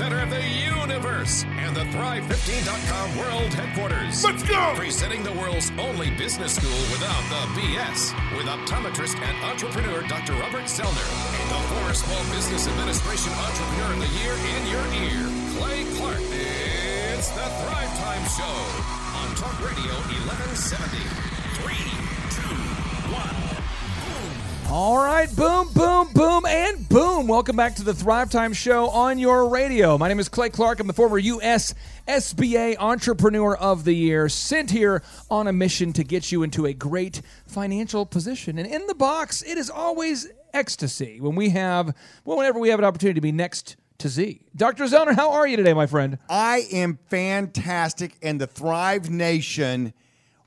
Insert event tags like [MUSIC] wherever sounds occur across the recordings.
center of the universe and the Thrive15.com world headquarters. Let's go! Presenting the world's only business school without the BS with optometrist and entrepreneur Dr. Robert Zoellner and the former Small Business Administration Entrepreneur of the Year in your ear, Clay Clark. It's the Thrive Time Show on Talk Radio 1170. Three. All right, boom, boom, boom, and boom. Welcome back to the Thrive Time Show on your radio. My name is Clay Clark. I'm the former U.S. SBA Entrepreneur of the Year, sent here on a mission to get you into a great financial position. And in the box, it is always ecstasy when we have, well, whenever we have an opportunity to be next to Z. Dr. Zoellner, how are you today, my friend? I am fantastic, and the Thrive Nation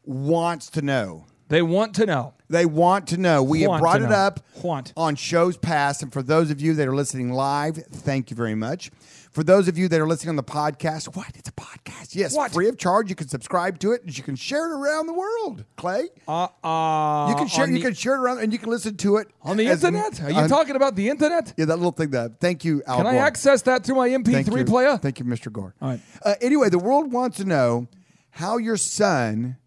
wants to know. They want to know. They want to know. We Want have brought it know. up Want. on shows past, and for those of you that are listening live, thank you very much. For those of you that are listening on the podcast, what? It's a podcast. Yes, What? free of charge. You can subscribe to it, and you can share it around the world. Clay, Uh, uh, you can share. You the, can share it around, and you can listen to it on the as- internet. Are you on- talking about the internet? Yeah, that little thing. That thank you, Al Can I access that through my MP3 you. player? Thank you, Mr. Gore. All right. Uh, anyway, the world wants to know how your son,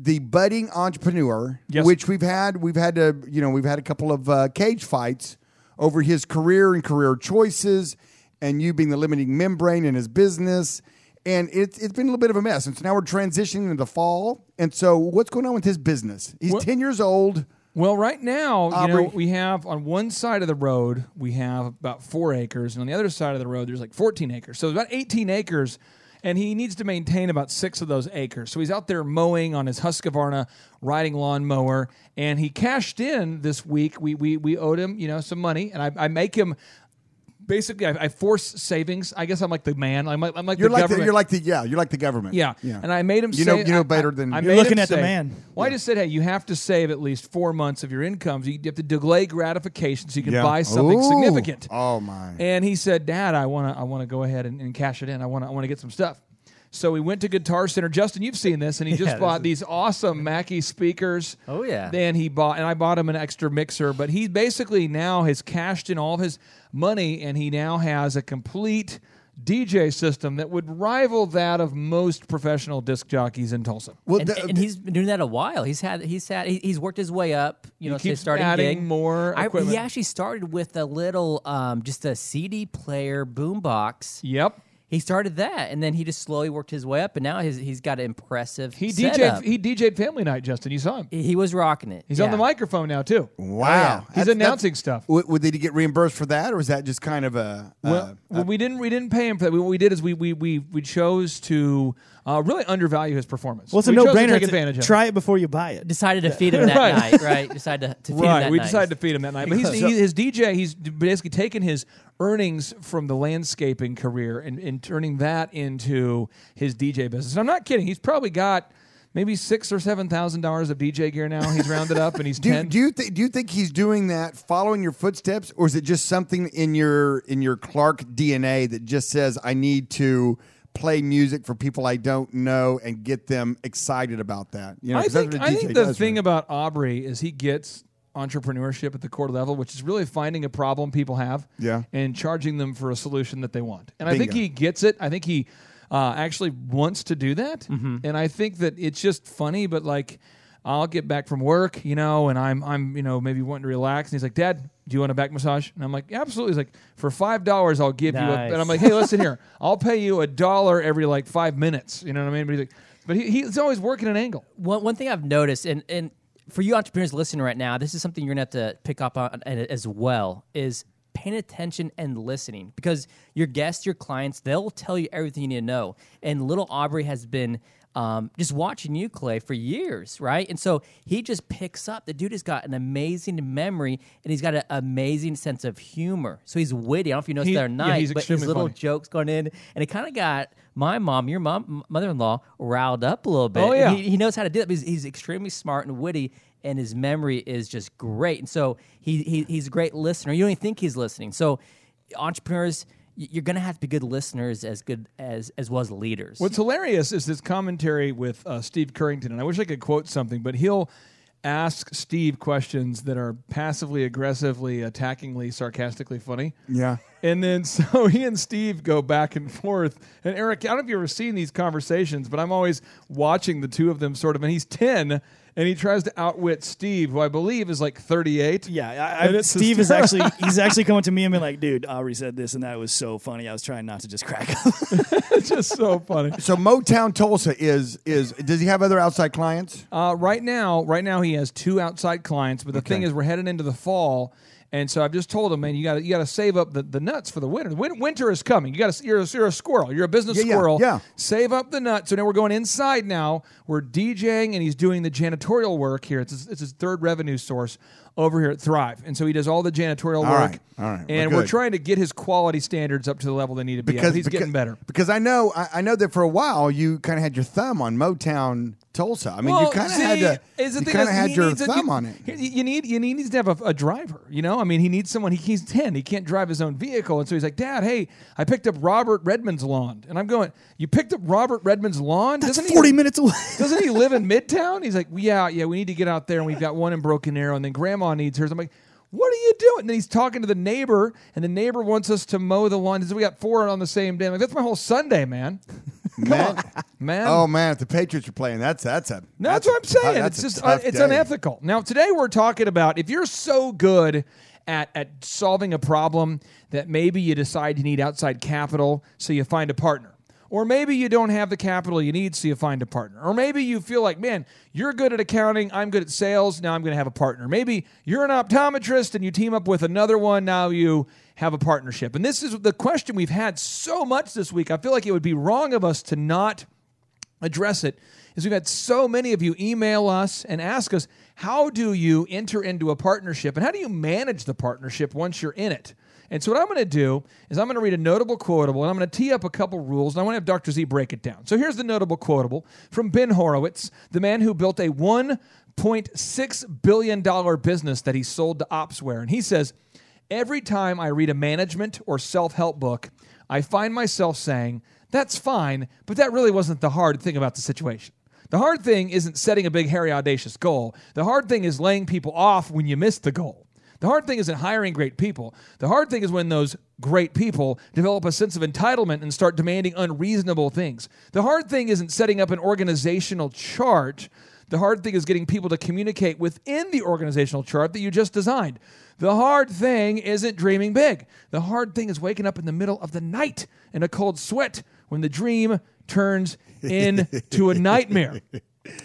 the budding entrepreneur, Yes. which we've had, we've had to, you know, we've had a couple of uh, cage fights over his career and career choices, and you being the limiting membrane in his business. And it's it's been a little bit of a mess. And so now we're transitioning into the fall. And so, what's going on with his business? He's 10 years old. Well, right now, you know, we have on one side of the road, we have about four acres, and on the other side of the road, there's like 14 acres. So about 18 acres, and he needs to maintain about six of those acres. So he's out there mowing on his Husqvarna riding lawnmower, and he cashed in this week. We we we owed him, you know, some money, and I, I make him. Basically, I, I force savings. I guess I'm like the man. I'm like, I'm like You're the like government. the, you're like the yeah, you're like the government. Yeah. yeah. And I made him You say know you know better I- than I You're looking him at the man. Well, I just said, hey, you have to save at least four months of your income. So you have to delay gratification so you can Yeah. buy something Ooh. significant. Oh my. And he said, Dad, I want to I want to go ahead and, and cash it in. I want to I want to get some stuff. So we went to Guitar Center. Justin, you've seen this, and he [LAUGHS] just this bought is- these awesome Mackie speakers. Oh, yeah. Then he bought, and I bought him an extra mixer. But he basically now has cashed in all of his money, and he now has a complete DJ system that would rival that of most professional disc jockeys in Tulsa. well, and, the- and he's been doing that a while. He's had he's had he's worked his way up. You know, He keeps starting adding gig. more I, equipment. he actually started with a little um, just a CD player boombox. Yep. He started that, and then he just slowly worked his way up, and now he's he's got an impressive. He setup. DJ'd, he DJ'd Family Night, Justin. You saw him. He was rocking it. He's on Yeah. the microphone now, too. Wow, He's That's- announcing that's- stuff. W- would did he get reimbursed for that, or was that just kind of a? Well, uh, well, we didn't we didn't pay him for that. What we did is we we we, we chose to uh, really undervalue his performance. Well, it's a we no-brainer. Take advantage of. Try it before you buy it. Decided to feed him [LAUGHS] that Right. night, right? Decided to, to feed him Right, that we night. decided to feed him that night. But he's, he, his DJ, he's basically taken his earnings from the landscaping career and, and turning that into his DJ business. And I'm not kidding. He's probably got maybe six or seven thousand dollars of DJ gear now. He's rounded up, and he's [LAUGHS] do you, ten. do you think do you think he's doing that, following your footsteps, or is it just something in your in your Clark DNA that just says I need to play music for people I don't know and get them excited about that? You know, I think, I think the thing right? about Aubrey is he gets entrepreneurship at the core level, which is really finding a problem people have Yeah. and charging them for a solution that they want. And I think he gets it. I think he uh, actually wants to do that. Mm-hmm. And I think that it's just funny, but like I'll get back from work, you know, and I'm I'm you know maybe wanting to relax, and he's like, "Dad, do you want a back massage?" And I'm like, yeah, "Absolutely." He's like, "For five dollars, I'll give you." A, Nice. and I'm like, "Hey, listen here, I'll pay you a dollar every like five minutes." You know what I mean? But he's like, but he, he's always working an angle. One one thing I've noticed, and and for you entrepreneurs listening right now, this is something you're gonna have to pick up on as well. Is paying attention and listening because your guests, your clients, they'll tell you everything you need to know. And little Aubrey has been um, just watching you, Clay, for years, right? And so he just picks up. The dude has got an amazing memory and he's got an amazing sense of humor. So he's witty. I don't know if you noticed He- that or yeah, not, he's but his little funny. jokes going in, and it kind of got my mom, your mom, mother-in-law, riled up a little bit. Oh, yeah. he, he knows how to do that because he's extremely smart and witty, and his memory is just great. And so he, he he's a great listener. You don't even think he's listening. So entrepreneurs, you're going to have to be good listeners as good as as well as leaders. What's hilarious is this commentary with uh, Steve Currington, and I wish I could quote something, but he'll ask Steve questions that are passively aggressively, attackingly, sarcastically funny. Yeah. And then [LAUGHS] so he and Steve go back and forth. And Eric, I don't know if you've ever seen these conversations, but I'm always watching the two of them sort of. And he's 10 and he tries to outwit Steve, who I believe is like 38. Yeah, I, I, Steve is actually [LAUGHS] he's actually coming to me and been like, dude, Aubrey said this and that was so funny. I was trying not to just crack up. [LAUGHS] It's just so funny. So Motown Tulsa is is does he have other outside clients? Uh, right now, right now he has two outside clients, but the thing is, we're heading into the fall, and so I've just told him, man, you got to you got to save up the, the nuts for the winter. Winter is coming. You got to you're a, you're a squirrel. You're a business Yeah, yeah, squirrel. yeah. Save up the nuts. So now we're going inside now. We're DJing, and he's doing the janitorial work here. It's his, it's his third revenue source over here at Thrive, and so he does all the janitorial All work. right, all right, and we're we're trying to get his quality standards up to the level they need to be. at, but he's getting better. Because I know I, I know that for a while you kind of had your thumb on Motown Tulsa. I mean, Well, you kind of had to. is the You kind of had your needs a- thumb you, on it. You you need you need needs to have a, a driver. You know, I mean, he needs someone. He, he's ten. He can't drive his own vehicle, and so he's like, Dad, hey, I picked up Robert Redmond's lawn, and I'm going. You picked up Robert Redmond's lawn? That's doesn't forty he, minutes away. Doesn't he live in [LAUGHS] Midtown? He's like, yeah, yeah. We need to get out there, and we've got one in Broken Arrow, and then Grandma needs hers. I'm like. What are you doing? And then he's talking to the neighbor, and the neighbor wants us to mow the lawn. Says, We got four on the same day. I'm like, that's my whole Sunday, man. [LAUGHS] Man, Man. oh man, if the Patriots are playing, that's that's a. No, that's, what I'm saying. it's just uh, it's day. unethical. Now today we're talking about if you're so good at at solving a problem that maybe you decide you need outside capital, so you find a partner. Or maybe you don't have the capital you need, so you find a partner. Or maybe you feel like, man, you're good at accounting, I'm good at sales, now I'm going to have a partner. Maybe you're an optometrist and you team up with another one, now you have a partnership. And this is the question we've had so much this week. I feel like it would be wrong of us to not address it is we've had so many of you email us and ask us how do you enter into a partnership and how do you manage the partnership once you're in it and so what i'm going to do is i'm going to read a notable quotable and i'm going to tee up a couple rules and i want to have dr z break it down so here's the notable quotable from ben horowitz the man who built a 1.6 billion dollar business that he sold to opsware and he says every time i read a management or self-help book i find myself saying that's fine, but that really wasn't the hard thing about the situation. The hard thing isn't setting a big, hairy, audacious goal. The hard thing is laying people off when you miss the goal. The hard thing isn't hiring great people. The hard thing is when those great people develop a sense of entitlement and start demanding unreasonable things. The hard thing isn't setting up an organizational chart. The hard thing is getting people to communicate within the organizational chart that you just designed. The hard thing isn't dreaming big. The hard thing is waking up in the middle of the night in a cold sweat when the dream turns [LAUGHS] into a nightmare.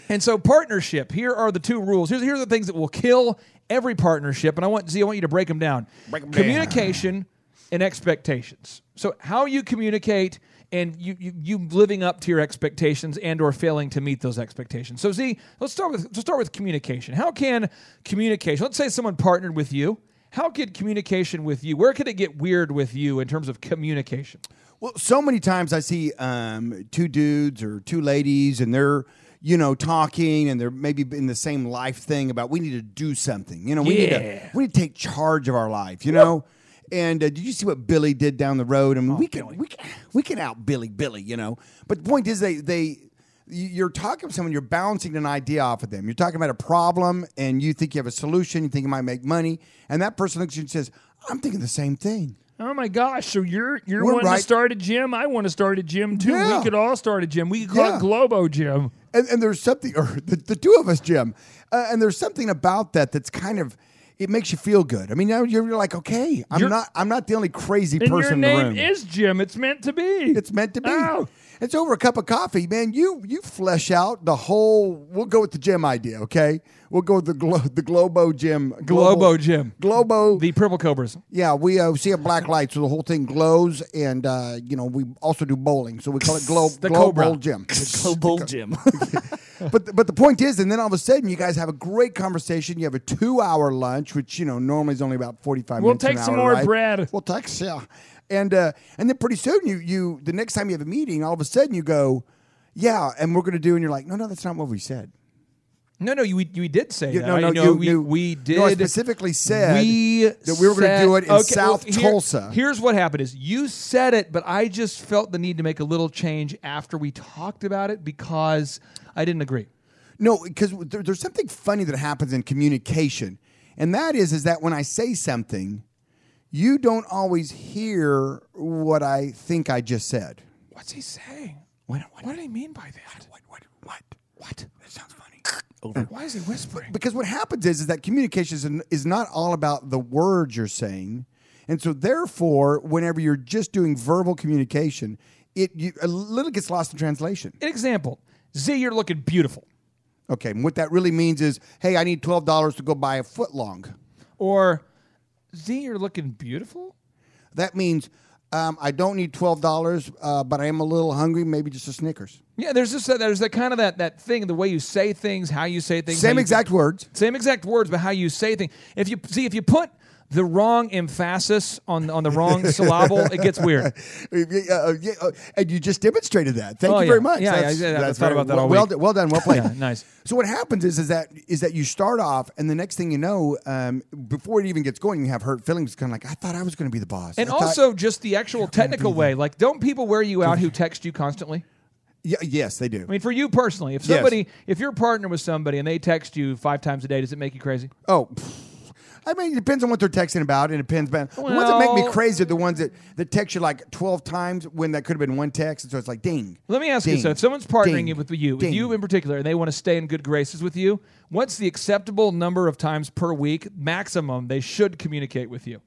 And so, partnership. Here are the two rules. Here's, here are the things that will kill every partnership. And I want Z, I want you to break them down. Break 'em down. Communication and expectations. So, how you communicate and you, you you living up to your expectations and or failing to meet those expectations. So, Z, let's start with let's start with communication. How can communication? Let's say someone partnered with you. How could communication with you? Where could it get weird with you in terms of communication? Well, so many times I see um, two dudes or two ladies, and they're you know talking, and they're maybe in the same life thing about we need to do something. You know, we need to we need to take charge of our life. You know. And uh, did you see what Billy did down the road? I mean, we can we can we can out Billy Billy, you know. But the point is, they they you- you're talking to someone, you're bouncing an idea off of them. You're talking about a problem, and you think you have a solution. You think it might make money, and that person looks at you and says, "I'm thinking the same thing." Oh my gosh! So you're you're We're wanting right- to start a gym. I want to start a gym too. Yeah. We could all start a gym. We could call Yeah. it Globo Gym. and, and there's something, or the, the two of us, Jim, uh, and there's something about that that's kind of it makes you feel good. I mean, now you're, you're like, okay, I'm You're- not I'm not the only crazy And person your in the name room. is Jim. It's meant to be. it's meant to be. Oh. It's over a cup of coffee, man. You you flesh out the whole. We'll go with the gym idea, okay? We'll go with the glo- the Globo gym. Globo gym. Globo. The Purple Cobras. yeah, we uh, see a black light, so the whole thing glows, and uh, you know we also do bowling, so we call it Glo- [LAUGHS] The Globo Cobra. Gym. [LAUGHS] Global [LAUGHS] Gym. but but the point is, and then all of a sudden, you guys have a great conversation. You have a two-hour lunch, which you know normally is only about forty-five We'll minutes. an take some hour, more right? bread. We'll take yeah, and uh, and then pretty soon you you the next time you have a meeting, all of a sudden you go, yeah, and we're going to do, and you're like, no, no, that's not what we said. No, no, you, we did say You- that. no, no, know you- we, you- we did. no, I specifically said we that we were gonna do it in okay, South well, here- Tulsa. Here's what happened: is you said it, but I just felt the need to make a little change after we talked about it because I didn't agree. No, because there, there's something funny that happens in communication, and that is is that when I say something, you don't always hear what I think I just said. What's he saying? What? What? What do he mean by that? What? What? What? What? That sounds funny. [CLEARS THROAT] Why is he whispering? because what happens is, is that communication is, is not all about the words you're saying, and so therefore, whenever you're just doing verbal communication, it you, a little gets lost in translation. An example. Z, you're looking beautiful. Okay, and what that really means is, hey, I need twelve dollars to go buy a foot long. Or Z, you're looking beautiful. That means um, I don't need twelve dollars, uh, but I am a little hungry. Maybe just a Snickers. Yeah, there's just that, there's that kind of that that thing, the way you say things, how you say things, Same you- exact words. same exact words, but how you say things. If you see, if you put the wrong emphasis on on the wrong [LAUGHS] syllable, it gets weird. [LAUGHS] Uh, yeah, uh, and you just demonstrated that. Thank Oh, you yeah. very much. Yeah, yeah, That's- I did. That's thought very- about that all well, week. well done. Well [LAUGHS] played. Yeah, nice. So what happens is is that is that you start off, and the next thing you know, um, before it even gets going, you have hurt feelings. Kind of like I thought I was going to be the boss, And I thought- also just the actual technical way. Like, don't people wear you out who text you constantly? Yeah, yes, they do. I mean, for you personally, if Yes. somebody, if you're partner with somebody and they text you five times a day, does it make you crazy? Oh, I mean, it depends on what they're texting about, and it depends. About, the ones that make me crazy are the ones that, that text you like twelve times when that could have been one text, and so it's like ding. Let me ask you: ding, So, if someone's partnering ding, with you, with ding. you in particular, and they want to stay in good graces with you, what's the acceptable number of times per week maximum they should communicate with you?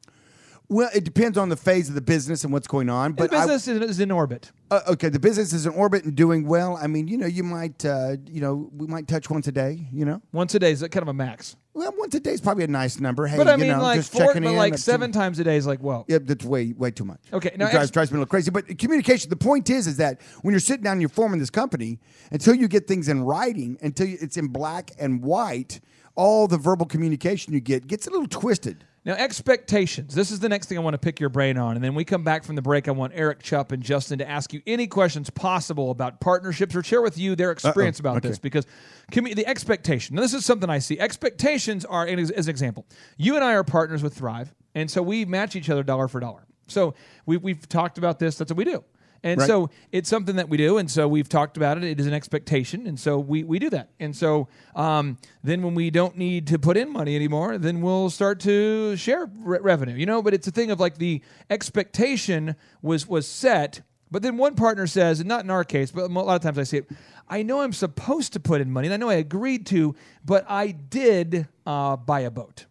Well, it depends on the phase of the business and what's going on. The But I- business is, is in orbit. Uh, okay, the business is in orbit and doing well. I mean, you know, you might, uh, you know, we might touch once a day. You know, Once a day is kind of a max. well, once a day is probably a nice number. Hey, But I you mean, know, like just four, checking but in. like seven times a day is like, well, Yeah, that's way way too much. Okay, it now drives, ex- drives me a little crazy. But communication. The point is, is that when you're sitting down and you're forming this company, until you get things in writing, until you, it's in black and white, all the verbal communication you get gets a little twisted. Now, expectations. This is the next thing I want to pick your brain on. And then we come back from the break. I want Eric Chupp and Justin to ask you any questions possible about partnerships or share with you their experience about Okay. this because the expectation. Now, this is something I see. Expectations are, as, as an example, you and I are partners with Thrive. And so we match each other dollar for dollar. So we, we've talked about this. That's what we do. And Right. so it's something that we do, and so we've talked about it. It is an expectation, and so we, we do that. And so um, then when we don't need to put in money anymore, then we'll start to share re- revenue. You know, but it's a thing of like the expectation was was set, but then one partner says, and not in our case, but a lot of times I see it. I know I'm supposed to put in money, and I know I agreed to, but I did uh, buy a boat.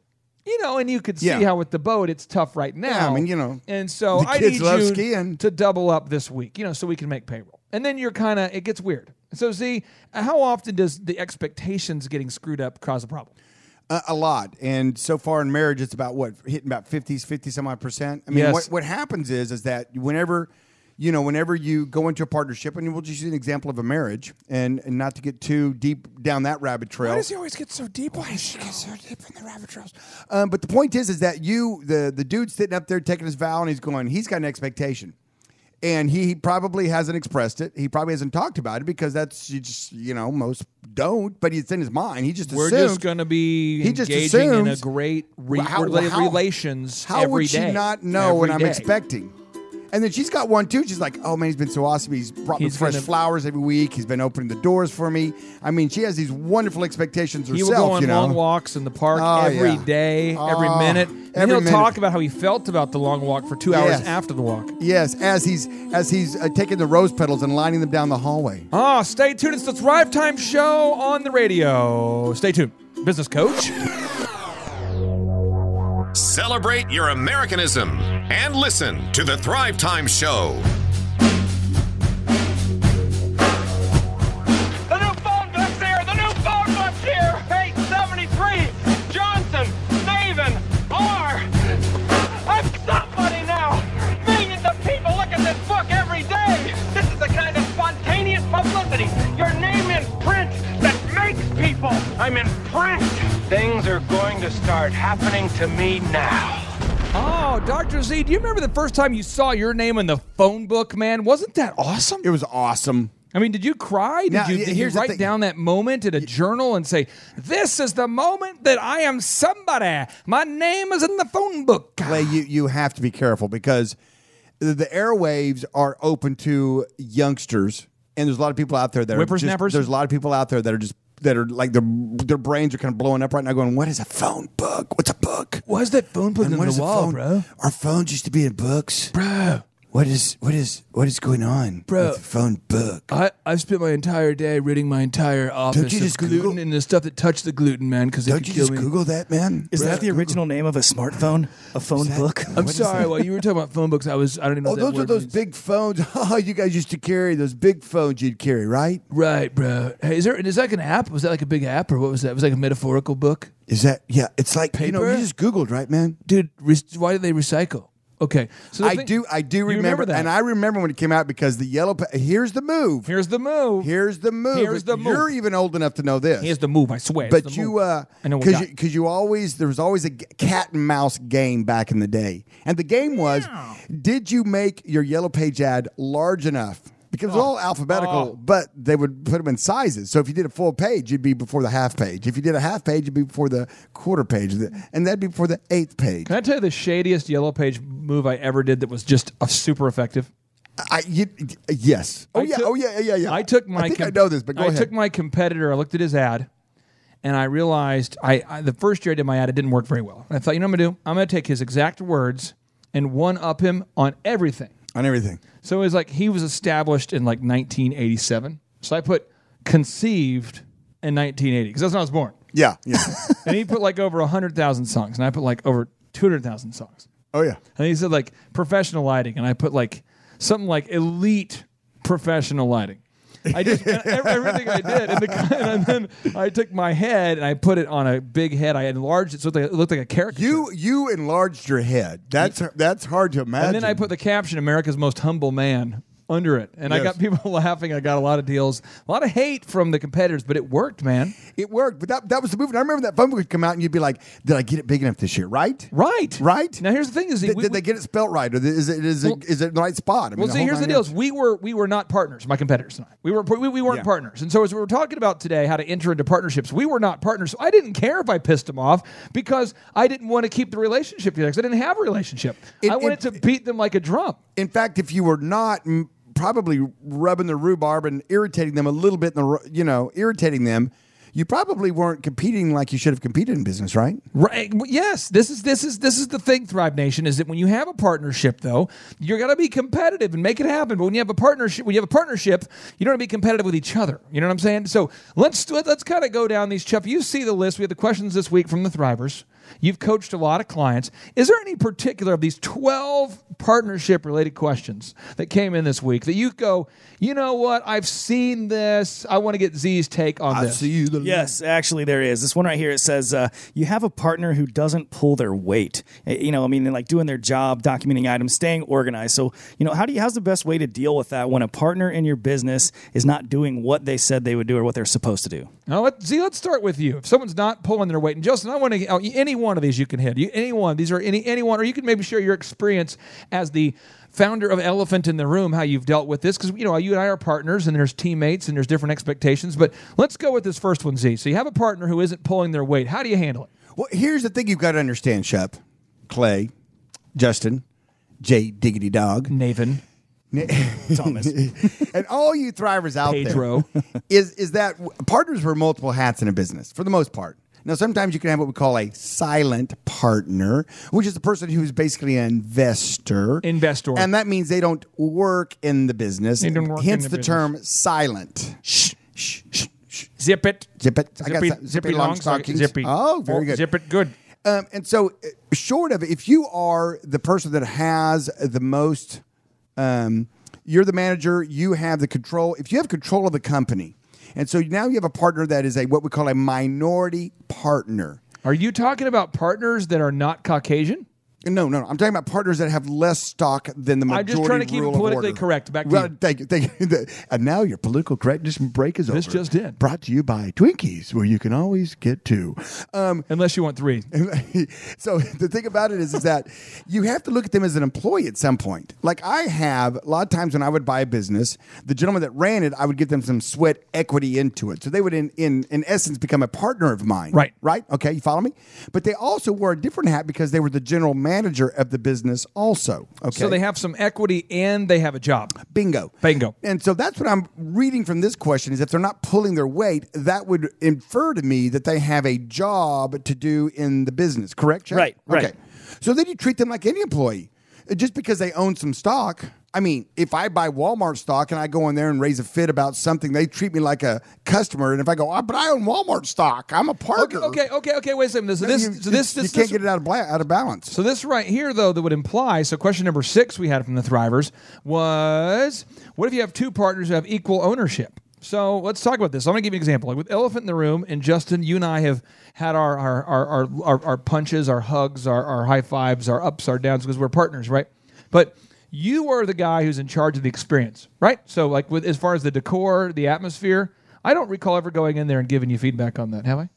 You know, and you could see Yeah. how with the boat it's tough right now. I mean, you know, and so the I kids need love you skiing. to double up this week, you know, so we can make payroll. And then you're kind of, it gets weird. So, see, how often does the expectations getting screwed up cause a problem? Uh, a lot, and so far in marriage, it's about what hitting about fifties, fifty some odd percent. I mean, Yes. what what happens is is that whenever you know, whenever you go into a partnership, and we'll just use an example of a marriage, and, and not to get too deep down that rabbit trail. Why does he always get so deep? Why does she get so deep in the rabbit trails? Um, but the point is, is that you, the the dude's sitting up there taking his vow, and he's going, he's got an expectation, and he probably hasn't expressed it. He probably hasn't talked about it because that's you just you know most don't. But it's in his mind. He just We're assumed, just going to be He just engaging in a assumes- great re- Well, how- rela- how- relations How every would she not know what I'm expecting? And then she's got one too. She's like, "Oh man, he's been so awesome. He's brought He's me fresh gonna- flowers every week. He's been opening the doors for me. I mean, she has these wonderful expectations He herself. will go on you know? long walks in the park Oh, every yeah. day, every Oh, minute. And every he'll minute. talk about how he felt about the long walk for two hours Yes. after the walk. Yes, as he's as he's uh, taking the rose petals and lining them down the hallway. Ah, stay tuned. It's the Thrive Time Show on the radio. Stay tuned. Business coach. [LAUGHS] Celebrate your Americanism and listen to the Thrive Time Show. The new phone book's here! The new phone book's here! 873! Johnson! Maven! R! I'm somebody now! Millions of people look at this book every day! This is the kind of spontaneous publicity, your name in print, that makes people! I'm in print! Things are going to start happening to me now. Oh, Dr. Z, do you remember the first time you saw your name in the phone book, man? Wasn't that awesome? It was awesome. I mean, did you cry? Did Now, you, did you write down that moment in a journal and say, This is the moment that I am somebody? My name is in the phone book. Clay, you you have to be careful because the, the airwaves are open to youngsters, and there's a lot of people out there that are just, there's a lot of people out there that are just that are like their their brains are kind of blowing up right now, going, "What is a phone book? What's a book? Why is that phone book And what the is a wall, phone? bro? Our phones used to be in books, Bro, What is what is what is going on, Bro. with a phone book? I, I've spent my entire day ridding my entire office you of just gluten Google- and the stuff that touched the gluten, man, because Don't could you kill just me. Google that, man? Is that the original name of a smartphone? A phone that- book? [LAUGHS] I'm What is sorry. that? While you were talking about phone books, I was I don't even know. Oh, what that those are word those means. big phones. [LAUGHS] Oh, you guys used to carry those big phones you'd carry, right? Right, bro. Hey, is there is that like an app? Was that like a big app or what was that? It was like a metaphorical book, Is that yeah? It's like you know Paper? you just Googled, right, man? dude. Re- why did they recycle? Okay, so I thing- do, I do you remember, that. and I remember when it came out because the yellow. Pa- here's the move. Here's the move. Here's the move. Here's the move. You're even old enough to know this. Here's the move. I swear. But you, uh, I know because you, because you always there was always a cat and mouse game back in the day, and the game was, did you make your yellow page ad large enough? Because it was oh. all alphabetical, Oh. but they would put them in sizes. So if you did a full page, you'd be before the half page. If you did a half page, you'd be before the quarter page, and that'd be before the eighth page. Can I tell you the shadiest yellow page move I ever did that was just super effective? I you, yes. Oh I yeah. took- oh yeah. Yeah. Yeah. I took my. I think I know this, but go I ahead. took my competitor. I looked at his ad, and I realized I, I the first year I did my ad, it didn't work very well. And I thought, you know what I'm gonna do? I'm gonna take his exact words and one up him on everything. On everything. So it was like he was established in like 1987. So I put conceived in 1980 because that's when I was born. Yeah. Yeah. [LAUGHS] And he put like over 100,000 songs, and I put like over 200,000 songs. oh yeah. And he said like professional lighting, and I put like something like elite professional lighting. I just [LAUGHS] everything I did, and, the, and then I took my head and I put it on a big head. I enlarged it so it looked like, it looked like a character. You you enlarged your head. That's that's hard to imagine. and then I put the caption "America's Most Humble Man" under it, and I got people [LAUGHS] laughing. I got a lot of deals, a lot of hate from the competitors, but it worked, man. It worked, but that, that was the move. And I remember that phone book would come out, and you'd be like, "Did I get it big enough this year? Right? Right, Right? Now here's the thing: is Did, we- did we- they get it spelt right, or is it is it, Well- is it the right spot? I mean, Well, see, here's the deal: is we were we were not partners. My competitors and I, we were we, we weren't Yeah. partners. And so as we were talking about today, how to enter into partnerships, we were not partners. So I didn't care if I pissed them off because I didn't want to keep the relationship together. 'cause I didn't have a relationship. It- I wanted it- to beat them like a drum. In fact, if you were not probably rubbing the rhubarb and irritating them a little bit, in the you know, irritating them, you probably weren't competing like you should have competed in business, right? Right. Yes. This is this is this is the thing, Thrive Nation, is that when you have a partnership, though, you're gonna be competitive and make it happen. But when you have a partnership, when you have a partnership, you don't want to be competitive with each other. You know what I'm saying? So let's let, let's kind of go down these. Chupp, you see the list. We have the questions this week from the Thrivers. You've coached a lot of clients. Is there any particular of these 12 partnership related questions that came in this week that you go, you know what? I've seen this. I want to get Z's take on this. you. The Yes, actually, there is. This one right here, it says, uh, you have a partner who doesn't pull their weight. Uh, You know, I mean, like doing their job, documenting items, staying organized. So, you know, how do you, how's the best way to deal with that when a partner in your business is not doing what they said they would do or what they're supposed to do? Now, let, Z, let's start with you. If someone's not pulling their weight, and Justin, I want to oh, any one of these you can hit. You, any one. These are any anyone, or you can maybe share your experience as the founder of Elephant in the Room, how you've dealt with this, because you know you and I are partners, and there's teammates, and there's different expectations. But let's go with this first one, Z. So you have a partner who isn't pulling their weight. How do you handle it? Well, here's the thing you've got to understand, Shep, Clay, Justin, Jay Diggity Dog, Naven, [LAUGHS] Thomas. [LAUGHS] and all you thrivers out Pedro. there [LAUGHS] is is that partners wear multiple hats in a business for the most part. Now, sometimes you can have what we call a silent partner, which is the person who's basically an investor. Investor. And that means they don't work in the business. They don't work hence in the the, term silent. Shh. Shh, shh, shh. Zip it. Zip it. I got Zippy, zippy, long stockings. Zippy. Oh, very good. Zip it good. Um, and so, uh, short of it, if you are the person that has the most, um, you're the manager, you have the control. If you have control of the company, and so now you have a partner that is a what we call a minority partner. Are you talking about partners that are not Caucasian? No, no, no. I'm talking about partners that have less stock than the majority. I'm just trying to keep it politically correct. Back to well, you. Thank you, thank you. [LAUGHS] And now your political correctness break is This over. This just did. Brought to you by Twinkies, where you can always get two. Um, Unless you want three. [LAUGHS] so [LAUGHS] the thing about it is, is that you have to look at them as an employee at some point. Like I have a lot of times when I would buy a business, the gentleman that ran it, I would give them some sweat equity into it, so they would, in in in essence, become a partner of mine. Right. Right. Okay. You follow me? But they also wore a different hat because they were the general manager manager of the business also. Okay. So they have some equity and they have a job. bingo. Bingo. And so that's what I'm reading from this question is if they're not pulling their weight, that would infer to me that they have a job to do in the business, correct? Chad? Right, right. Okay. So then you treat them like any employee. Just because they own some stock. I mean, if I buy Walmart stock and I go in there and raise a fit about something, they treat me like a customer. And if I go, oh, but I own Walmart stock, I'm a partner. okay, okay, okay. Wait a second. So this, you, so this, you this, can't this- get it out of, bla- out of balance. So this right here, though, that would imply. So question number six we had from the Thrivers was, what if you have two partners who have equal ownership? So let's talk about this. I'm going to give you an example. Like with Elephant in the Room and Justin, you and I have had our our our our, our, our punches, our hugs, our, our high fives, our ups, our downs because we're partners, right? But you are the guy who's in charge of the experience, right? So like with as far as the decor, the atmosphere, I don't recall ever going in there and giving you feedback on that, have I?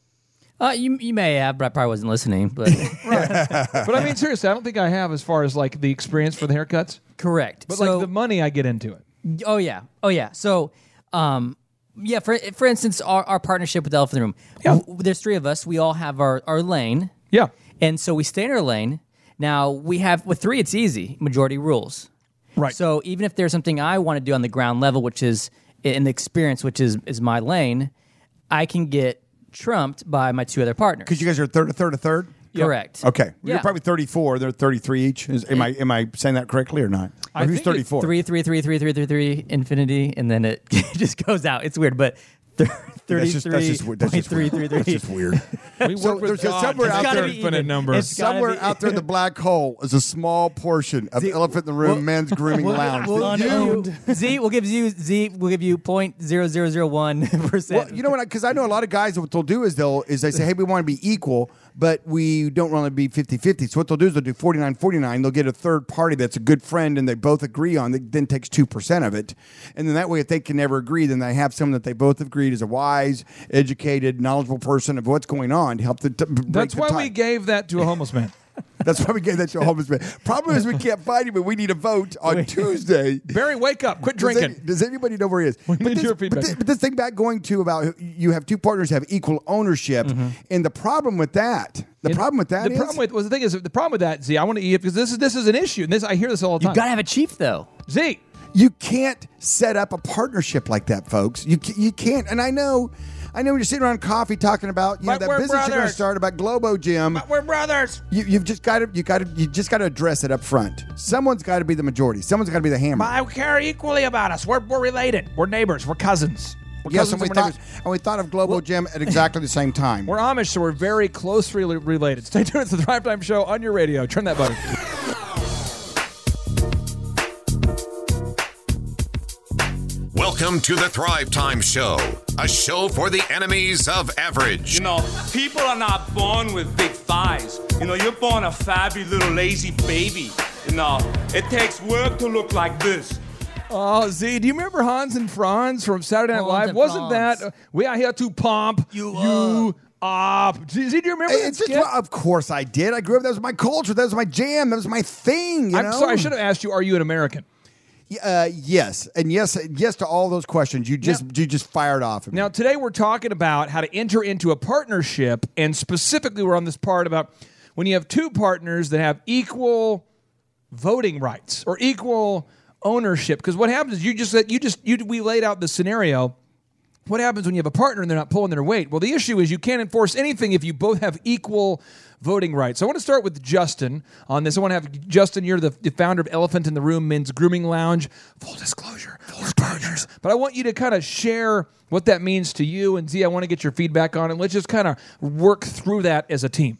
Uh, you you may have, but I probably wasn't listening. But [LAUGHS] But I mean, seriously, I don't think I have as far as like the experience for the haircuts. correct. But so, like the money, I get into it. Oh yeah, oh yeah. So, um, yeah. For for instance, our, our partnership with Elephant in the Room. Yeah. w- there's three of us. We all have our our lane, Yeah. and so we stay in our lane. Now we have with three, it's easy. Majority rules. Right. So even if there's something I want to do on the ground level, which is in the experience, which is is my lane, I can get trumped by my two other partners. Because you guys are a third, a third, a third? Correct. Okay. Yeah. You're probably 34. They're 33 each. Is, am I am I saying that correctly or not? I who's think it- 34? Three, three, three, three, three, three, three, infinity, and then it just goes out. It's weird, but th- That's just, that's just, weird. that's just weird. 33.333. That's [LAUGHS] just weird. We So work with there's a God. somewhere It's out gotta there- be infinite number. It's gotta Somewhere be- out there in the black hole is a small portion of the elephant in the room men's grooming lounge. We'll, that you- we'll- Z, we'll give you Z. We'll give you point zero zero zero one [LAUGHS] percent. well, you know what? Because I know a lot of guys. What they'll do is they'll is they say, "Hey, we want to be equal, but we don't want to be 50-50. So what they'll do is they'll do 49-49. They'll get a third party that's a good friend, and they both agree on. That then takes two percent of it, and then that way, if they can never agree, then they have someone that they both agreed is a wise, educated, knowledgeable person of what's going on to help the. That's why we gave that to a homeless man. [LAUGHS] That's why we gave that to a homeless man. Problem is, we can't find him, but we need a vote on Tuesday. Barry, wake up! Quit Does, drinking. any- does anybody know where he is? We but, need this, your but, feedback. but this thing back going to about you have two partners have equal ownership, mm-hmm. and the problem with that, the problem with that the is problem with well, the thing is the problem with that. Z, I want to because this is this is an issue. And this I hear this all the time. you time. gotta have a chief though. Z, you can't set up a partnership like that, folks. You you can't. And I know, I know when you're sitting around coffee talking about you know But that we're business you're going to brothers. start about Globo Gym. But we're brothers. You, you've just got to you got to you just got to address it up front. Someone's got to be the majority. Someone's got to be the hammer. I care equally about us. We're, we're related. We're neighbors. We're cousins. We're Yes, cousins and we and we're thought neighbors. and we thought of Globo Gym at exactly the same time. [LAUGHS] We're Amish, so we're very closely related. Stay tuned. It's the Thrive Time Show on your radio. Turn that button. Welcome to the Thrive Time Show, a show for the enemies of average. You know, people are not born with big thighs. You know, you're born a fabby little lazy baby. You know, it takes work to look like this. Oh, Z, do you remember Hans and Franz from Saturday Night Hans Live? and Wasn't Franz. that uh, we are here to pump you, up? Z, Z, do you remember that It's just, skit? well, of course I did. I grew up. That was my culture. That was my jam. That was my thing. You I'm know? sorry. I should have asked you. Are you an American? Uh, yes, and yes, yes to all those questions. You just Now- you just fired off. Me. Now, today we're talking about how to enter into a partnership, and specifically, we're on this part about when you have two partners that have equal voting rights or equal ownership. Because what happens is you just you just you we laid out the scenario. What happens when you have a partner and they're not pulling their weight? Well, the issue is you can't enforce anything if you both have equal voting rights. So I want to start with Justin on this. I want to have Justin. You're the, the founder of Elephant in the Room Men's Grooming Lounge. Full disclosure, full partners. But I want you to kind of share what that means to you. And Z, I want to get your feedback on it. Let's just kind of work through that as a team.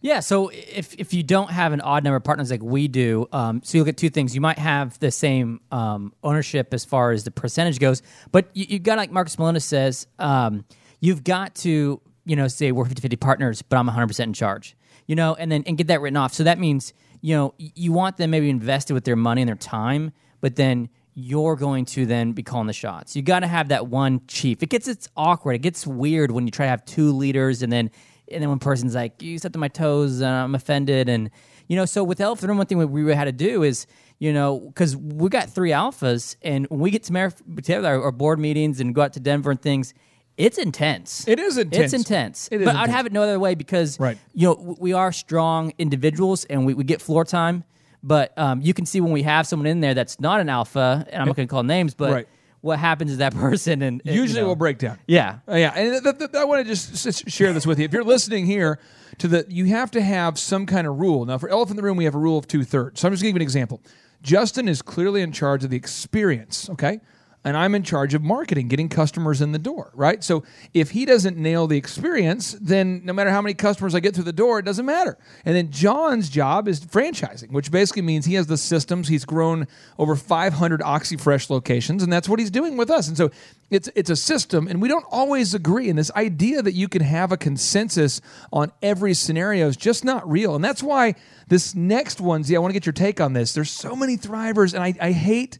Yeah, so if if you don't have an odd number of partners like we do, um, so you'll get two things. You might have the same um, ownership as far as the percentage goes, but you, you've got, like Marcus Malone says, um, you've got to, you know, say we're 50 50 partners, but I'm 100% in charge, you know, and then and get that written off. So that means, you know, you want them maybe invested with their money and their time, but then you're going to then be calling the shots. You got to have that one chief. It gets it's awkward. It gets weird when you try to have two leaders and then and then one person's like, "You stepped on my toes, and I'm offended." And you know, so with Room, one thing we had to do is, you know, because we got three alphas, and when we get our, our board meetings and go out to Denver and things, It's intense. It is intense. It's intense. It is but I'd have it no other way because Right. you know we are strong individuals and we, we get floor time. But um, you can see when we have someone in there that's not an alpha, and I'm not going to call names, but Right. what happens is that [LAUGHS] person and, Usually you know, will break down. Yeah, Uh, yeah, and th- th- I want to just share this with you. If you're listening here to the, you have to have some kind of rule. Now, for Elephant in the Room, we have a rule of two thirds. So I'm just going to give you an example. Justin is clearly in charge of the experience, okay? And I'm in charge of marketing, getting customers in the door, right? So if he doesn't nail the experience, then no matter how many customers I get through the door, it doesn't matter. And then John's job is franchising, which basically means he has the systems. He's grown over 500 OxyFresh locations, and that's what he's doing with us. And so it's it's a system, and we don't always agree. And this idea that you can have a consensus on every scenario is just not real. And that's why this next one, Z, I want to get your take on this. There's so many thrivers, and I, I hate.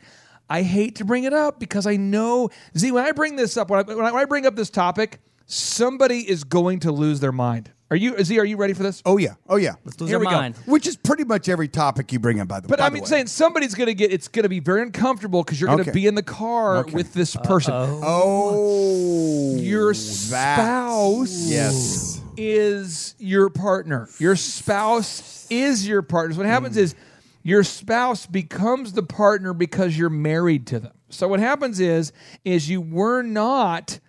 I hate to bring it up because I know Z. When I bring this up, when I, when I, when I bring up this topic, somebody is going to lose their mind. Are you Z? Are you ready for this? Oh yeah, oh yeah. lose Here their we go. Which is pretty much every topic you bring up, by the way. But I mean, saying somebody's going to get. It's going to be very uncomfortable because you're going to Okay. be in the car Okay. with this person. oh, Your that- spouse Yes. is your partner. Your spouse is your partner. So what happens Mm. is your spouse becomes the partner because you're married to them. So what happens is is you were not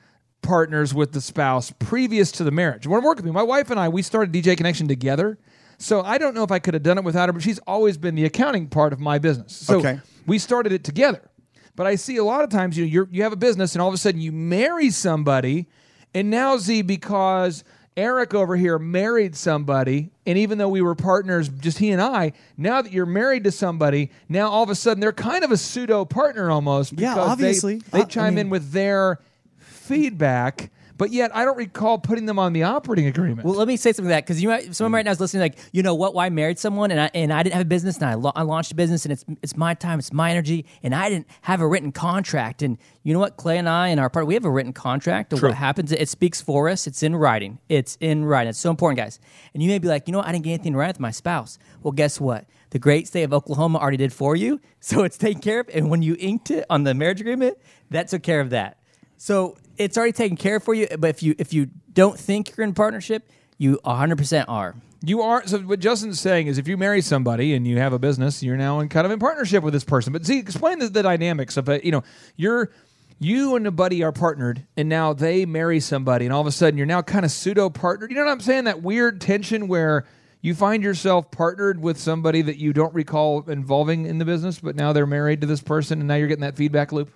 partners with the spouse previous to the marriage. Want to work with me? My wife and I we started DJ Connection together. So I don't know if I could have done it without her, but she's always been the accounting part of my business. So Okay. we started it together. But I see a lot of times you know, you're, you have a business and all of a sudden you marry somebody, and now Z because Eric over here married somebody, and even though we were partners, just he and I, now that you're married to somebody, now all of a sudden they're kind of a pseudo partner almost. Yeah, because they- obviously. they, Uh, I chime in with their feedback. But yet, I don't recall putting them on the operating agreement. Well, let me say something to that because you might, someone right now is listening, like, you know what? Why I married someone and I and I didn't have a business and I, lo- I launched a business and it's it's my time, it's my energy, and I didn't have a written contract. And you know what? Clay and I and our partner, we have a written contract. And what happens? It speaks for us. It's in writing. It's in writing. It's so important, guys. And you may be like, you know, what? I didn't get anything write with my spouse. Well, guess what? The great state of Oklahoma already did for you, [LAUGHS] so it's taken care of. And when you inked it on the marriage agreement, that took care of that. So it's already taken care of for you. But if you if you don't think you're in partnership, you 100% are. You are so. What Justin's saying is, if you marry somebody and you have a business, you're now in kind of in partnership with this person. But see, explain the, the dynamics of it. You know, you're you and a buddy are partnered, and now they marry somebody, and all of a sudden you're now kind of pseudo partnered. You know what I'm saying? That weird tension where you find yourself partnered with somebody that you don't recall involving in the business, but now they're married to this person, and now you're getting that feedback loop.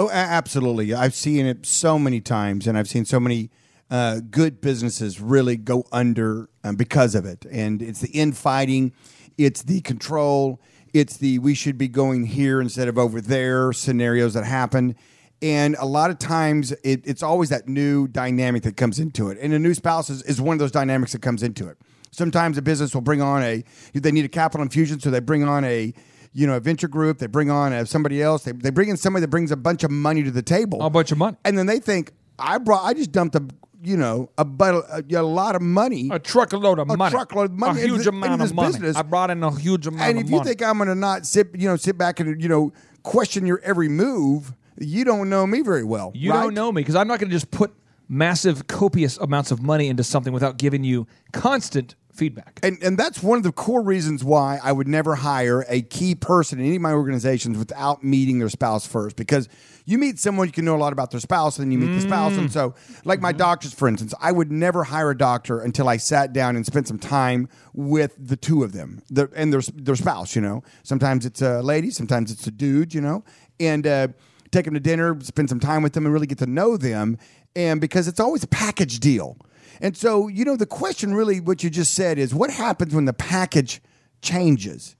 Oh, absolutely. I've seen it so many times, and I've seen so many uh, good businesses really go under um, because of it. And it's the infighting, it's the control, it's the we should be going here instead of over there scenarios that happen. And a lot of times, it, it's always that new dynamic that comes into it. And a new spouse is, is one of those dynamics that comes into it. Sometimes a business will bring on a, they need a capital infusion, so they bring on a, you know, a venture group. They bring on uh, somebody else. They, they bring in somebody that brings a bunch of money to the table. A bunch of money. And then they think, I brought, I just dumped a, you know, a, a, a lot of money. A truckload of A money, A truckload of money a huge th- amount of money. business. I brought in a huge amount and if you money. think I'm going to not sit, you know, sit back and, you know, question your every move, you don't know me very well. You right? don't know me because I'm not going to just put massive, copious amounts of money into something without giving you constant feedback. And and that's one of the core reasons why I would never hire a key person in any of my organizations without meeting their spouse first. Because you meet someone you can know a lot about their spouse, and then you meet the spouse. And so, like my doctors, for instance, I would never hire a doctor until I sat down and spent some time with the two of them, the, and their their spouse. You know, sometimes it's a lady, sometimes it's a dude. You know, and uh, take them to dinner, spend some time with them, and really get to know them. And because it's always a package deal. And so, you know, the question really, what you just said is what happens when the package changes?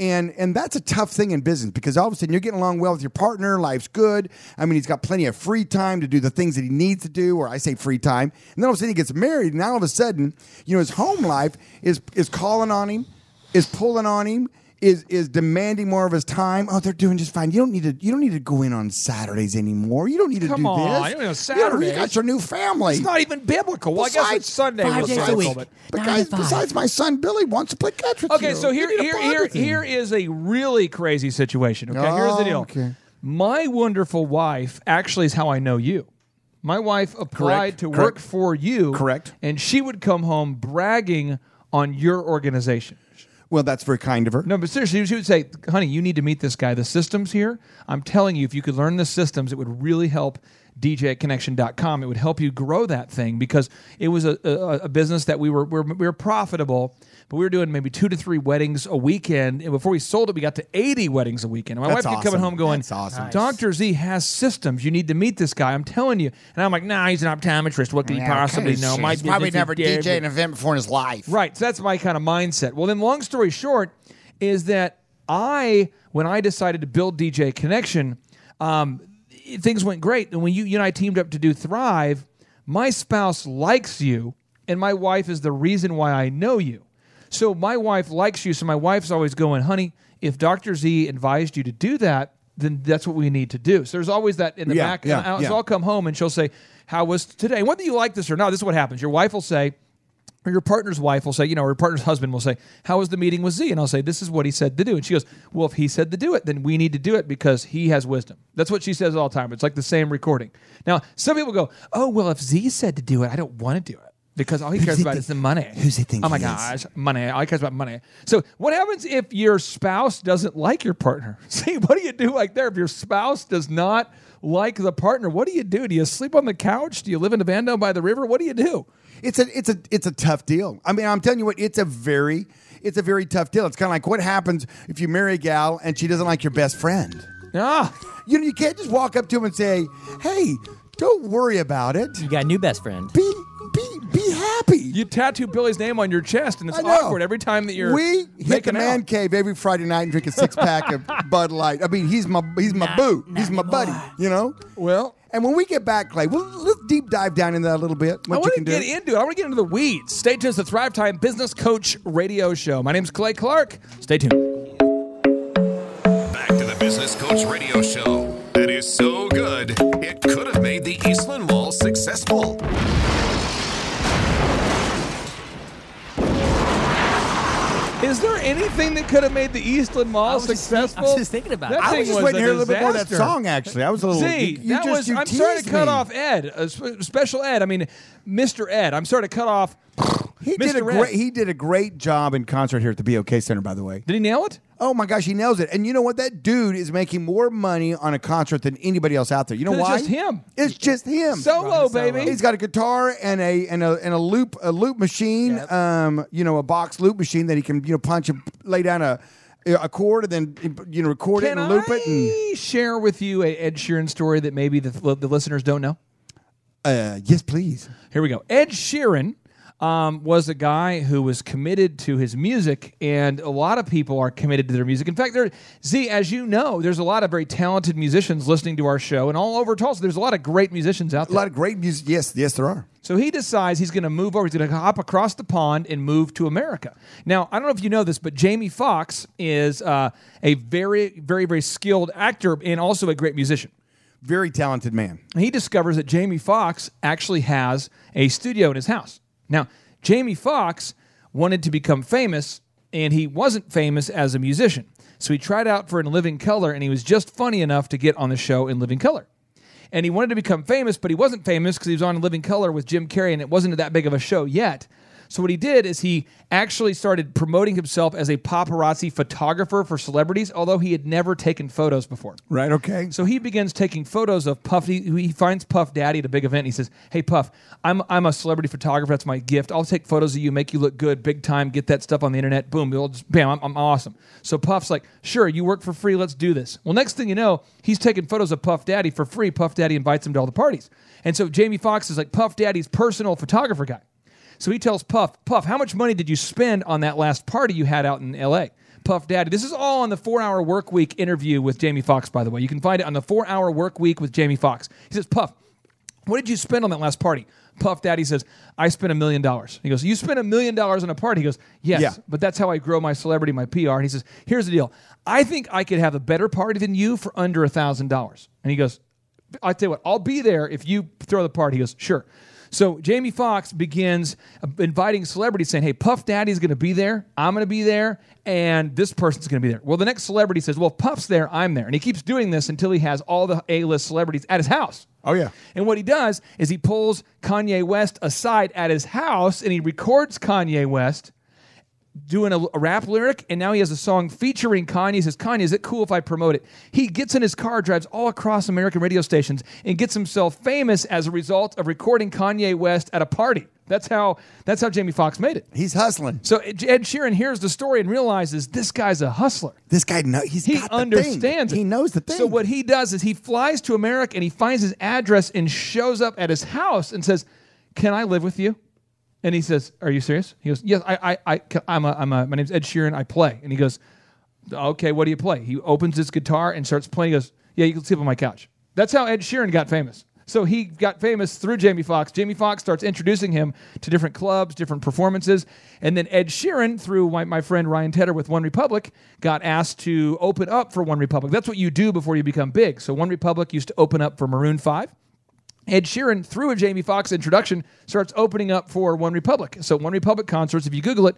And and that's a tough thing in business because all of a sudden you're getting along well with your partner, life's good. I mean, he's got plenty of free time to do the things that he needs to do, or I say free time. And then all of a sudden he gets married, and all of a sudden, you know, his home life is is calling on him, is pulling on him, is is demanding more of his time. Oh, they're doing just fine. You don't need to you don't need to go in on Saturdays anymore. You don't need to Come do on, this. you don't need You, know, you got your new family. It's not even biblical. Well, I guess Besides- it's Sunday. Five days a week. but- But guys, besides my son Billy wants to play catch with you. Okay, so here, You need to here, here, here is a really crazy situation. Okay, here's the Oh, deal. okay. My wonderful wife actually is how I know you. My wife applied Correct. to Correct. work for you. Correct. And she would come home bragging on your organization. Well, that's very kind of her. No, but seriously, she would say, honey, you need to meet this guy. The systems here, I'm telling you, if you could learn the systems, it would really help DJ at connection.com. It would help you grow that thing because it was a, a, a business that we were, we were we were profitable, but we were doing maybe two to three weddings a weekend. And before we sold it, we got to 80 weddings a weekend. And my That's wife kept coming awesome. home going, That's awesome. Dr. Z has systems. You need to meet this guy. I'm telling you. And I'm like, nah, he's an optometrist. What could he possibly know? My He's probably business is never dead." DJ an event before in his life. Right. So that's my kind of mindset. Well, then, long story short, is that I, when I decided to build DJ Connection, um, things went great. And when you, you and I teamed up to do Thrive, my spouse likes you, and my wife is the reason why I know you. So my wife likes you. So my wife's always going, honey, if Dr. Z advised you to do that, then that's what we need to do. So there's always that in the Yeah, back. yeah, I'll, yeah. so I'll come home and she'll say, How was today? And Whether you like this or not, this is what happens. Your wife will say, or your partner's wife will say, you know, or your partner's husband will say, How was the meeting with Z? And I'll say, This is what he said to do. And she goes, Well, if he said to do it, then we need to do it because he has wisdom. That's what she says all the time. It's like the same recording. Now, some people go, Oh, well, if Z said to do it, I don't want to do it. Because all he cares about think- is the money. who's he think Oh my he is? gosh, money. All he cares about money. So what happens if your spouse doesn't like your partner? [LAUGHS] See, what do you do like there? If your spouse does not like the partner, what do you do? Do you sleep on the couch? Do you live in a van down by the river? What do you do? It's a it's a it's a tough deal. I mean, I'm telling you what, it's a very it's a very tough deal. It's kind of like what happens if you marry a gal and she doesn't like your best friend. Ah, You know, you can't just walk up to him and say, "Hey, don't worry about it. You got a new best friend. Be be be happy." you tattoo Billy's name on your chest, and it's I know. awkward every time that you're we hit the making man out. cave every Friday night and drink a six pack of [LAUGHS] Bud Light. I mean, he's my he's my boo. he's my buddy. You know. Well, And when we get back, Clay, we'll let's deep dive down into that a little bit. What I you want to can do. get into it. I want to get into the weeds. Stay tuned to the Thrive Time Business Coach Radio Show. My name's Clay Clark. Stay tuned. Back to the Business Coach Radio Show. That is so good, it could have made the Eastland Mall successful. Is there anything that could have made the Eastland Mall I was just I successful? was just thinking about that it. I was just waiting a to hear a little bit more of that song. Actually, I was a little. See, you, you that just, was. you I'm sorry to cut me. off Ed, uh, special Ed. I mean, Mr. Ed. I'm sorry to cut off. He did a Ed. great. He did a great job in concert here at the BOK Center. By the way. Did he nail it? Oh my gosh, he nails it. And you know what? That dude is making more money on a concert than anybody else out there. You know 'Cause it's why? just him. It's just him. Solo, baby. He's got a guitar and a and a and a loop a loop machine. Um, you know, a box loop machine that he can you know punch and lay down a a chord and then you know record Can it and loop I it and share with you a Ed Sheeran story that maybe the, the listeners don't know? uh, yes, please. Here we go. Ed Sheeran um, was a guy who was committed to his music, and a lot of people are committed to their music. In fact, there, Z, as you know, there's a lot of very talented musicians listening to our show, and all over Tulsa, there's a lot of great musicians out there. A lot of great music. Yes, yes, there are. So he decides he's going to move over. He's going to hop across the pond and move to America. Now, I don't know if you know this, but Jamie Foxx is uh, a very, very, very skilled actor and also a great musician. Very talented man. He discovers that Jamie Foxx actually has a studio in his house. Now, Jamie Foxx wanted to become famous, and he wasn't famous as a musician. So he tried out for In Living Color, and he was just funny enough to get on the show In Living Color. And he wanted to become famous, but he wasn't famous because he was on In Living Color with Jim Carrey, and it wasn't that big of a show yet. So what he did is he actually started promoting himself as a paparazzi photographer for celebrities, although he had never taken photos before. Right. Okay. So he begins taking photos of Puff. He, he finds Puff Daddy at a big event. And he says, "Hey Puff, I'm I'm a celebrity photographer. That's my gift. I'll take photos of you, make you look good, big time. Get that stuff on the internet. Boom, it'll just, bam. I'm, I'm awesome." So Puff's like, "Sure, you work for free. Let's do this." Well, next thing you know, he's taking photos of Puff Daddy for free. Puff Daddy invites him to all the parties, and so Jamie Foxx is like Puff Daddy's personal photographer guy. So he tells Puff, Puff, how much money did you spend on that last party you had out in L.A.? Puff Daddy. This is all on the four hour work week interview with Jamie Foxx, by the way. You can find it on the four hour work week with Jamie Foxx. He says, Puff, what did you spend on that last party? Puff Daddy says, I spent a million dollars. He goes, You spent a million dollars on a party? He goes, Yes, Yeah. but that's how I grow my celebrity, my PR. And he says, Here's the deal. I think I could have a better party than you for under a thousand dollars. And he goes, I tell you what, I'll be there if you throw the party. He goes, Sure. So Jamie Foxx begins uh, inviting celebrities, saying, "Hey, Puff Daddy's going to be there. I'm going to be there, and this person's going to be there." Well, the next celebrity says, "Well, if Puff's there. I'm there," and he keeps doing this until he has all the A-list celebrities at his house. Oh, yeah. And what he does is he pulls Kanye West aside at his house and he records Kanye West doing a, a rap lyric, and now he has a song featuring Kanye. He says, Kanye, is it cool if I promote it? He gets in his car, drives all across American radio stations, and gets himself famous as a result of recording Kanye West at a party. That's how that's how Jamie Foxx made it. He's hustling. So Ed Sheeran hears the story and realizes this guy's a hustler. This guy know he's He got the understands. He knows the thing. So what he does is he flies to America and he finds his address and shows up at his house and says, "Can I live with you?" And he says, "Are you serious?" He goes, "Yes, I, I, I I'm a, I'm a, my name's Ed Sheeran. I play." And he goes, "Okay, what do you play?" He opens his guitar and starts playing. He goes, "Yeah, you can sleep on my couch." That's how Ed Sheeran got famous. So he got famous through Jamie Foxx. Jamie Foxx starts introducing him to different clubs, different performances, and then Ed Sheeran, through my, my friend Ryan Tedder with One Republic, got asked to open up for One Republic. That's what you do before you become big. So One Republic used to open up for Maroon Five. Ed Sheeran, through a Jamie Foxx introduction, starts opening up for One Republic. So One Republic concerts, if you Google it,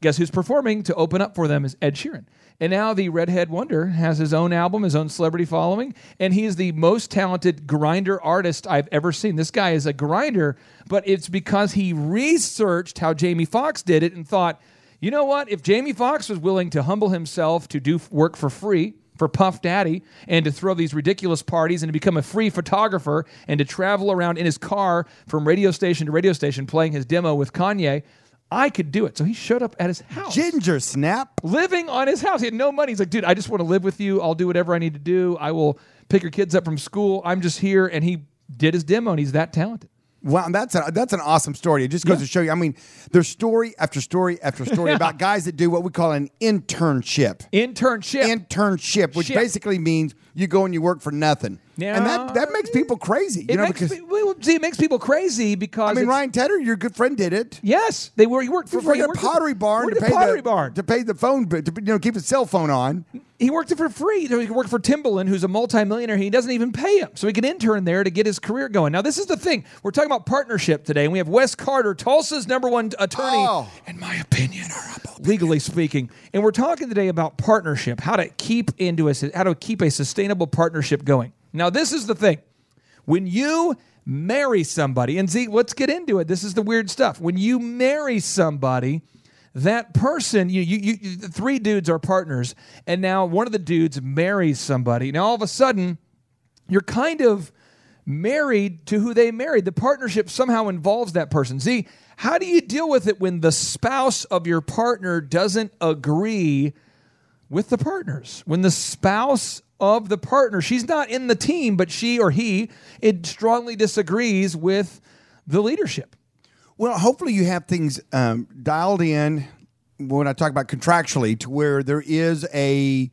guess who's performing to open up for them is Ed Sheeran. And now the Redhead Wonder has his own album, his own celebrity following, and he is the most talented grinder artist I've ever seen. This guy is a grinder, but it's because he researched how Jamie Foxx did it and thought, you know what? If Jamie Foxx was willing to humble himself to do work for free, for Puff Daddy and to throw these ridiculous parties and to become a free photographer and to travel around in his car from radio station to radio station playing his demo with Kanye. I could do it. So he showed up at his house. Ginger snap. Living on his house. He had no money. He's like, dude, I just want to live with you. I'll do whatever I need to do. I will pick your kids up from school. I'm just here. And he did his demo and he's that talented. Wow, that's a, that's an awesome story. It just goes Yeah. to show you. I mean, there's story after story after [LAUGHS] story Yeah. about guys that do what we call an internship. Internship. Internship, which Ship. basically means you go and you work for nothing, and that that makes people crazy. You it know, makes, because well, see, it makes people crazy because I mean, Ryan Tedder, your good friend, did it. Yes, they were. He worked for For free. He a worked pottery barn to pay pottery the barn. to pay the phone bill, to you know keep his cell phone on. He worked it for free. He worked for Timbaland, who's a multimillionaire. He doesn't even pay him, so he can intern there to get his career going. Now, this is the thing. We're talking about partnership today, and we have Wes Carter, Tulsa's number one attorney, Oh. in my opinion, legally speaking. And we're talking today about partnership, how to keep into a, how to keep a sustainable partnership going. Now, this is the thing. When you marry somebody, and see, let's get into it. This is the weird stuff. When you marry somebody, that person, you, you, you, you- three dudes are partners, and now one of the dudes marries somebody. Now all of a sudden, you're kind of married to who they married. The partnership somehow involves that person. See, how do you deal with it when the spouse of your partner doesn't agree with the partners? When the spouse of the partner, she's not in the team, but she or he, it strongly disagrees with the leadership. Well, hopefully you have things um, dialed in when I talk about contractually to where there is a,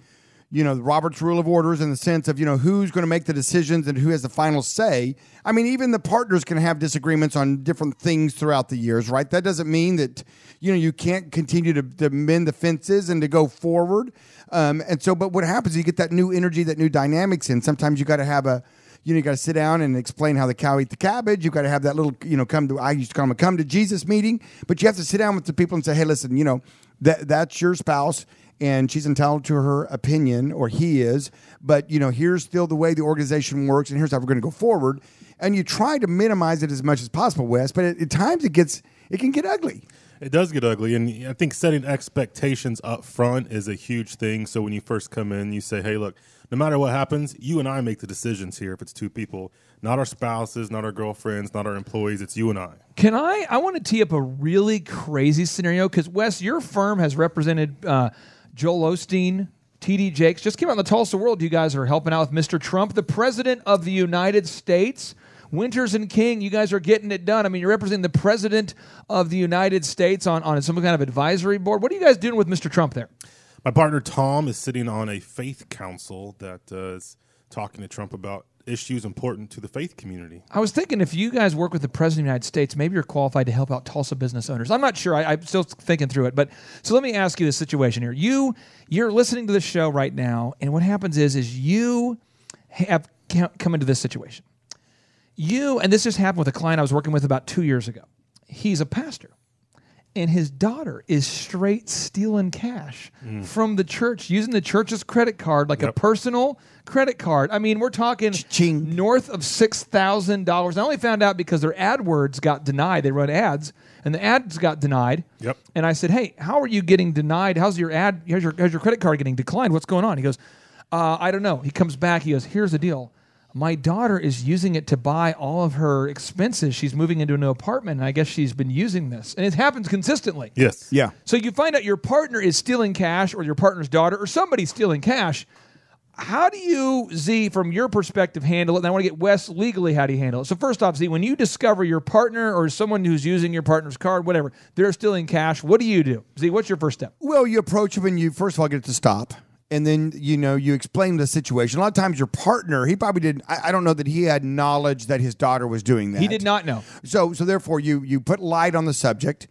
you know, Robert's Rule of Orders in the sense of, you know, who's going to make the decisions and who has the final say. I mean, even the partners can have disagreements on different things throughout the years, right? That doesn't mean that, you know, you can't continue to, to mend the fences and to go forward. Um, and so, but what happens you get that new energy, that new dynamics in. Sometimes you got to have a, you know, you got to sit down and explain how the cow eat the cabbage. You got to have that little, you know, come to I used to call them a come to Jesus meeting. But you have to sit down with the people and say, hey, listen, you know, that that's your spouse, and she's entitled to her opinion, or he is. But you know, here's still the way the organization works, and here's how we're going to go forward. And you try to minimize it as much as possible, Wes. But at, at times it gets it can get ugly. It does get ugly, and I think setting expectations up front is a huge thing. So when you first come in, you say, "Hey, look, no matter what happens, you and I make the decisions here. If it's two people, not our spouses, not our girlfriends, not our employees, it's you and I." Can I? I want to tee up a really crazy scenario because Wes, your firm has represented uh, Joel Osteen, TD Jakes. Just came out in the Tulsa World. You guys are helping out with Mr. Trump, the President of the United States. Winters and King, you guys are getting it done. I mean, you're representing the President of the United States on, on some kind of advisory board. What are you guys doing with Mr. Trump there? My partner Tom is sitting on a faith council that uh, is talking to Trump about issues important to the faith community. I was thinking if you guys work with the President of the United States, maybe you're qualified to help out Tulsa business owners. I'm not sure. I, I'm still thinking through it. But so let me ask you this situation here. You you're listening to the show right now, and what happens is is you have come into this situation. You and this just happened with a client I was working with about two years ago. He's a pastor. And his daughter is straight stealing cash from the church using the church's credit card like a personal credit card. I mean, we're talking Cha-ching. north of six thousand dollars. I only found out because their AdWords got denied. They run ads, and the ads got denied. Yep. And I said, "Hey, how are you getting denied? How's your ad? How's your, how's your credit card getting declined? What's going on?" He goes, uh, "I don't know." He comes back. He goes, "Here's the deal." My daughter is using it to buy all of her expenses. She's moving into a new apartment, and I guess she's been using this. And it happens consistently. Yes. Yeah. So you find out your partner is stealing cash, or your partner's daughter, or somebody's stealing cash. How do you, Z, from your perspective, handle it? And I want to get Wes legally. How do you handle it? So first off, Z, when you discover your partner or someone who's using your partner's card, whatever, they're stealing cash. What do you do, Z? What's your first step? Well, you approach them and you first of all get it to stop. And then, you know, you explain the situation. A lot of times your partner, he probably didn't I, I don't know that he had knowledge that his daughter was doing that. He did not know. So so therefore you you put light on the subject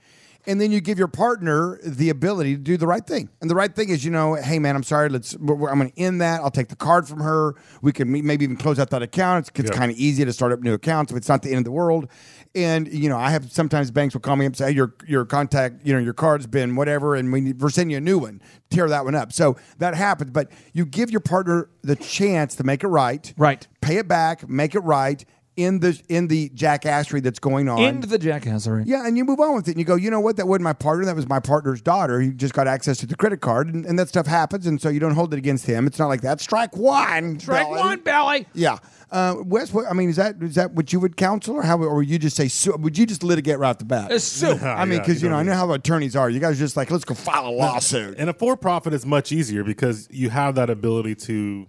and then you give your partner the ability to do the right thing. And the right thing is, you know, hey man, I'm sorry, let's I'm going to end that. I'll take the card from her. We can maybe even close out that account. It's, it's Yeah. kind of easy to start up new accounts if it's not the end of the world. And you know, I have sometimes banks will call me up and say, hey, your your contact, you know, your card's been whatever, and we need, we're sending you a new one. Tear that one up. So that happens, but you give your partner the chance to make it right. Right. Pay it back, make it right in the in the jackassery that's going on. Into the jackassery. Yeah, and you move on with it. And you go, you know what? That wasn't my partner. That was my partner's daughter. He just got access to the credit card, and, and that stuff happens. And so you don't hold it against him. It's not like that. Strike one. Strike Belly. one, belly. Yeah. Uh, Wes, what, I mean, is that is that what you would counsel, or how, or would you just say, su- would you just litigate right off the bat? Uh, sue. [LAUGHS] I mean, Yeah, because you you know, I know how attorneys are. You guys are just like, let's go file a lawsuit. And a for profit is much easier because you have that ability to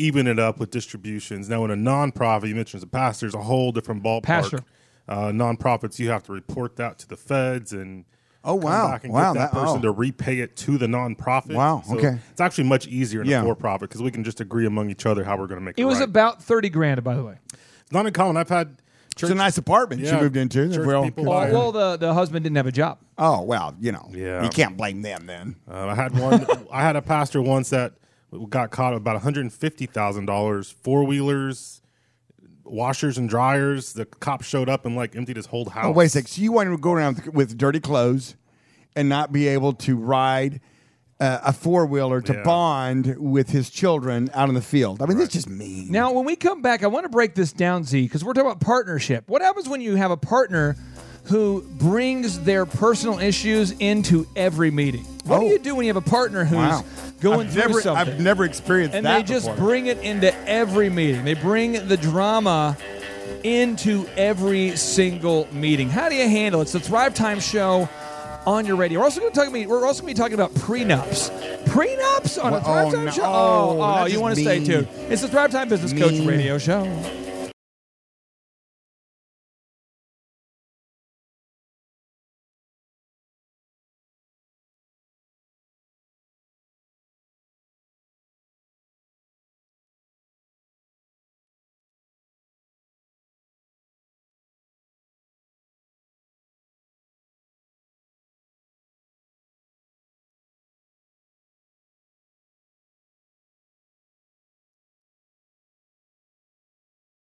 even it up with distributions. Now, in a nonprofit, you mentioned as a pastor, there's a whole different ballpark. Pastor. Uh, nonprofits, you have to report that to the feds and Oh, come wow. back and Wow, get that, that- person oh. to repay it to the nonprofit. Wow, So okay. it's actually much easier in Yeah. a for profit because we can just agree among each other how we're going to make it. It was right. about thirty grand, by the way. It's not uncommon. I've had it's a nice apartment she moved into. church Well, people Well, well, the the husband didn't have a job. oh well, you know, Yeah. you can't blame them then. Uh, I had one. [LAUGHS] I had a pastor once that got caught about one hundred and fifty thousand dollars, four wheelers, washers and dryers. The cop showed up and like emptied his whole house. Oh, wait a sec. So you want to go around with, with dirty clothes and not be able to ride uh, a four wheeler to Yeah. bond with his children out in the field? I mean, that's just mean. Now, when we come back, I want to break this down, Z, because we're talking about partnership. What happens when you have a partner who brings their personal issues into every meeting? What do Oh. you do when you have a partner who's Wow. going I've through never, something? I've never experienced and that they just before. bring it into every meeting. They bring the drama into every single meeting. How do you handle it? It's the Thrive Time Show on your radio. We're also going to talk we're also going to be talking about prenups. Prenups on a Well, Thrive oh, Time no. show. Oh, Oh, oh you want to stay mean. tuned. It's the Thrive Time Business Coach Radio Show.